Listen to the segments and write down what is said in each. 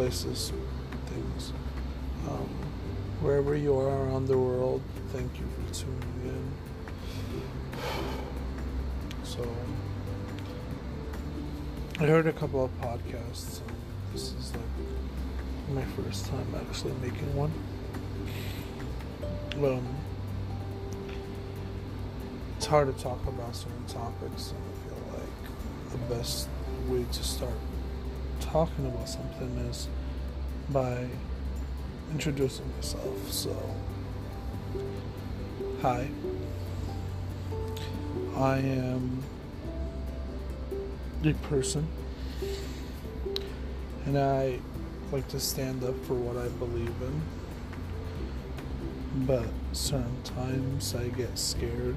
places, things. Um, wherever you are around the world, thank you for tuning in. So, I heard a couple of podcasts. This is like my first time actually making one. Um, it's hard to talk about certain topics, and I feel like the best way to start talking about something is by introducing myself. So, hi, I am a person, and I like to stand up for what I believe in. But sometimes I get scared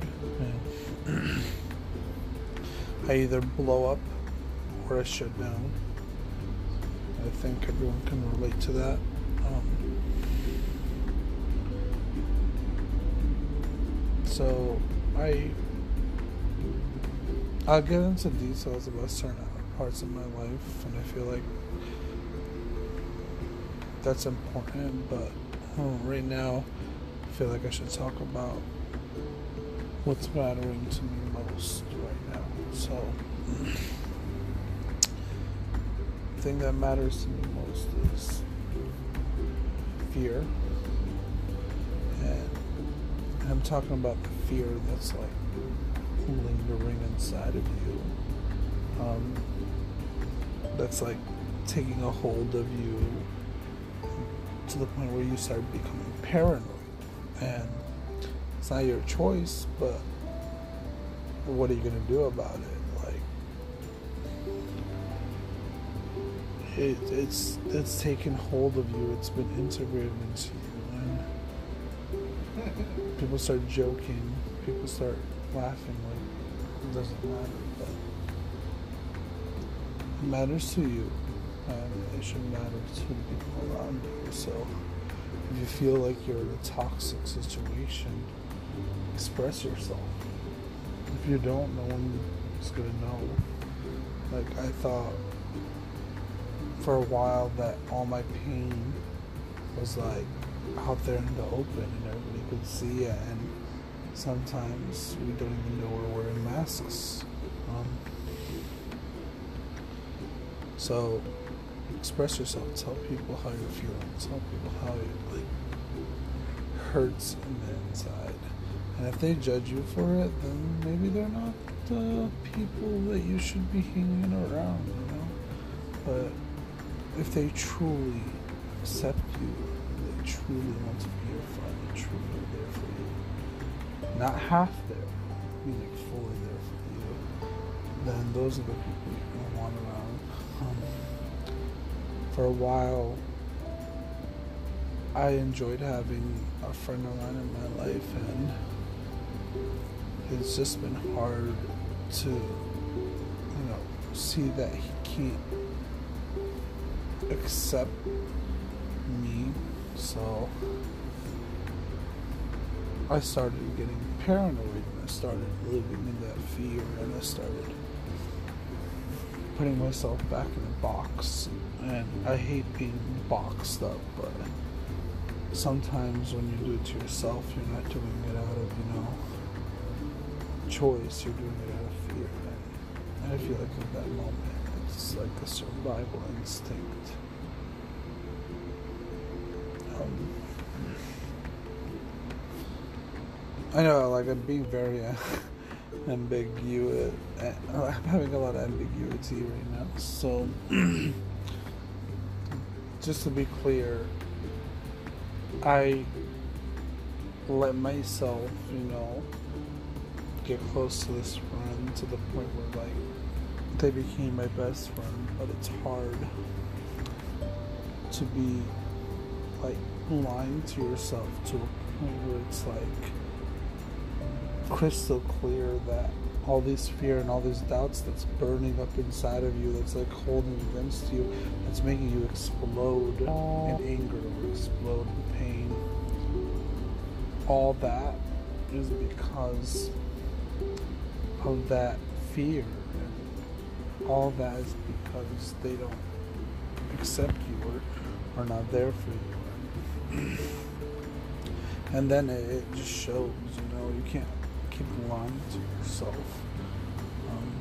and I either blow up or I shut down. I think everyone can relate to that. Um, so I I'll get into details about certain parts of my life, and I feel like that's important. But oh, right now, I feel like I should talk about what's mattering to me most right now. So, thing that matters to me most is fear, and I'm talking about the fear that's like lingering inside of you. Um, that's like taking a hold of you to the point where you start becoming paranoid. And it's not your choice, but what are you going to do about it? It, it's it's taken hold of you. It's been integrated into you, and people start joking. People start laughing like it doesn't matter, but it matters to you, and it should matter to the people around you. So if you feel like you're in a toxic situation, express yourself. If you don't, no one is gonna know. Like I thought for a while that all my pain was like out there in the open and everybody could see it and sometimes we don't even know we're wearing masks. Um, so express yourself. Tell people how you're feeling. Tell people how it like hurts in the inside. And if they judge you for it, then maybe they're not the people that you should be hanging around. You know. But if they truly accept you, they truly want to be your friend, they truly are there for you, not half there, meaning fully there for you, then those are the people you're gonna want around. Um, for a while, I enjoyed having a friend of mine in my life, and it's just been hard to, you know, see that he can't accept me. So I started getting paranoid and I started living in that fear and I started putting myself back in a box. And I hate being boxed up, but sometimes when you do it to yourself, you're not doing it out of, you know, choice, you're doing it out of fear. And I feel like in that moment, it's like a survival instinct. Um, I know, like I'm being very uh, ambiguous. I'm having a lot of ambiguity right now. So, just to be clear, I let myself, you know, get close to this friend to the point where like they became my best friend, but it's hard to be like lying to yourself to a point where it's like crystal clear that all this fear and all these doubts that's burning up inside of you that's like holding against you that's making you explode in anger or explode in pain. All that is because of that fear all that is because they don't accept you or are not there for you. and then it, it, just shows, you know, you can't keep lying to yourself. Um,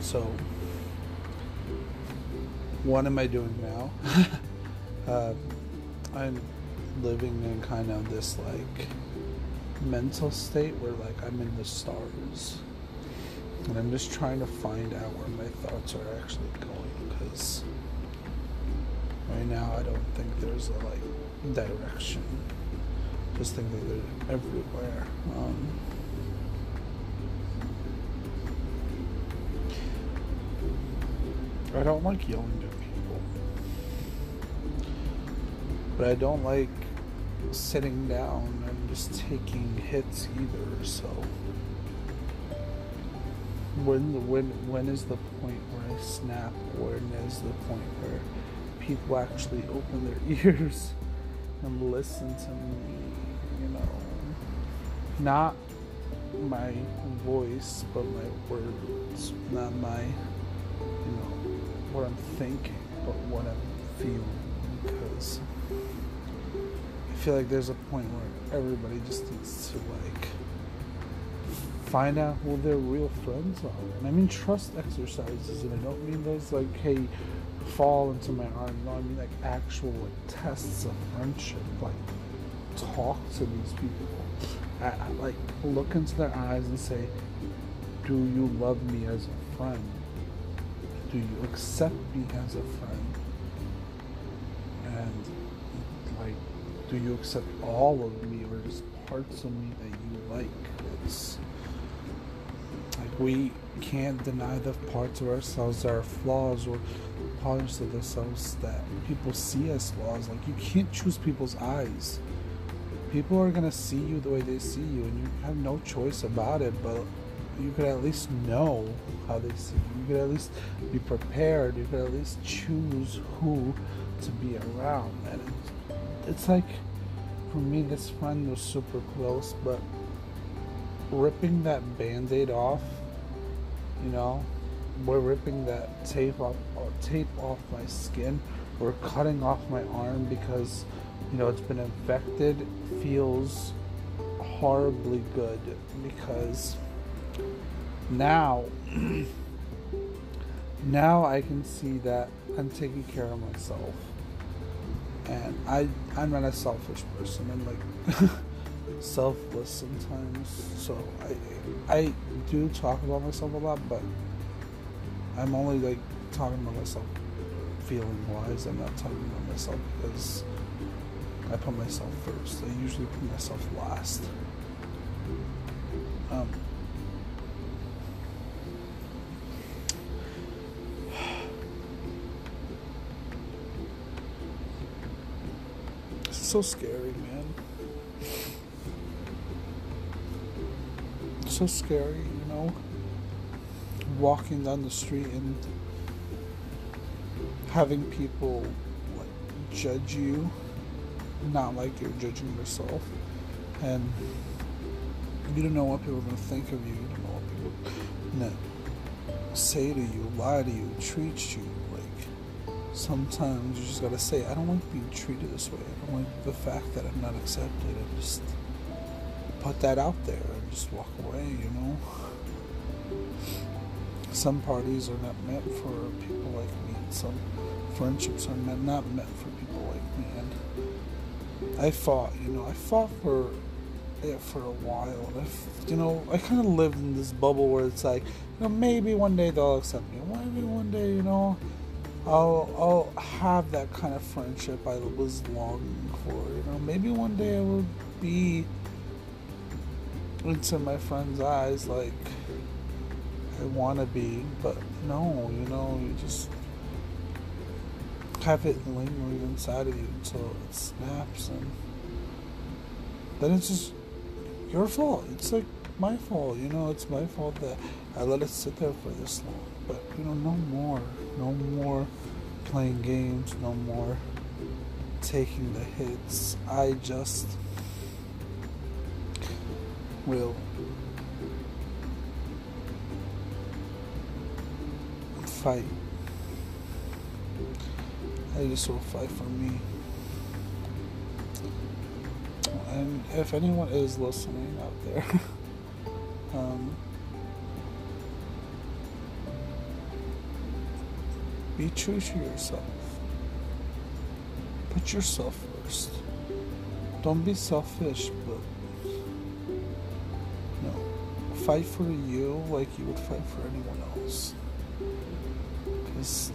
so, what am I doing now? uh, I'm living in kind of this like mental state where like I'm in the stars and I'm just trying to find out where my thoughts are actually going because right now I don't think there's a like direction. Just think that they're everywhere. Um, I don't like yelling at people. But I don't like sitting down and just taking hits either so when when when is the point where I snap? When is the point where people actually open their ears and listen to me? You know, not my voice, but my words, not my you know what I'm thinking, but what I'm feeling. Because I feel like there's a point where everybody just needs to like find out who their real friends are. And I mean trust exercises, and I don't mean those like, hey, fall into my arms. No, I mean like actual like tests of friendship. Like talk to these people. I, I, like look into their eyes and say, do you love me as a friend? Do you accept me as a friend? And like, do you accept all of me or just parts of me that you like? It's like we can't deny the parts of ourselves that are flaws or parts of ourselves that people see as flaws. Like you can't choose people's eyes. People are gonna see you the way they see you, and you have no choice about it. But you could at least know how they see you. You could at least be prepared. You could at least choose who to be around. And it's, it's like, for me, this friend was super close, but ripping that band-aid off you know we're ripping that tape off uh, tape off my skin. We're cutting off my arm because you know it's been infected feels horribly good because now now I can see that I'm taking care of myself. And I I'm not a selfish person. I'm like selfless sometimes. So I I do talk about myself a lot, but I'm only like talking about myself feeling wise. I'm not talking about myself because I put myself first. I usually put myself last. Um, so scary, man. So scary, you know, walking down the street and having people like judge you, not like you're judging yourself, and you don't know what people are gonna think of you. You don't know what people gonna say to you, lie to you, treat you. Like sometimes you just gotta say, I don't like being treated this way. I don't like the fact that I'm not accepted. I'm just put that out there and just walk away, you know. Some parties are not meant for people like me, and some friendships are not meant for people like me. And I fought, you know, I fought for it for a while. And I, you know, I kind of lived in this bubble where it's like, you know, maybe one day they'll accept me. Maybe one day, you know, I'll I'll have that kind of friendship I was longing for. You know, maybe one day I will be into my friend's eyes like I want to be, but no, you know, you just have it lingering inside of you until it snaps, and then it's just your fault. It's like my fault, you know, it's my fault that I let it sit there for this long. But, you know, no more, no more playing games, no more taking the hits. I just will fight. I just will fight for me. And if anyone is listening out there, um, be true to yourself. Put yourself first. Don't be selfish, but fight for you like you would fight for anyone else. Because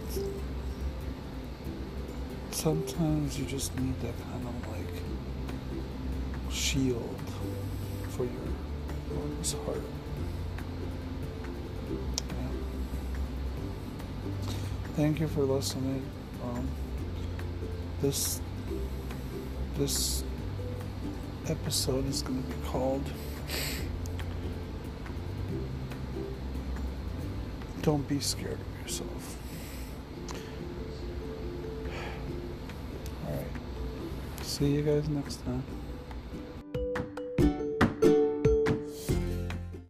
sometimes you just need that kind of like shield for your heart. Yeah. Thank you for listening. Um, this this episode is going to be called "Don't Be Scared of Yourself." All right. See you guys next time.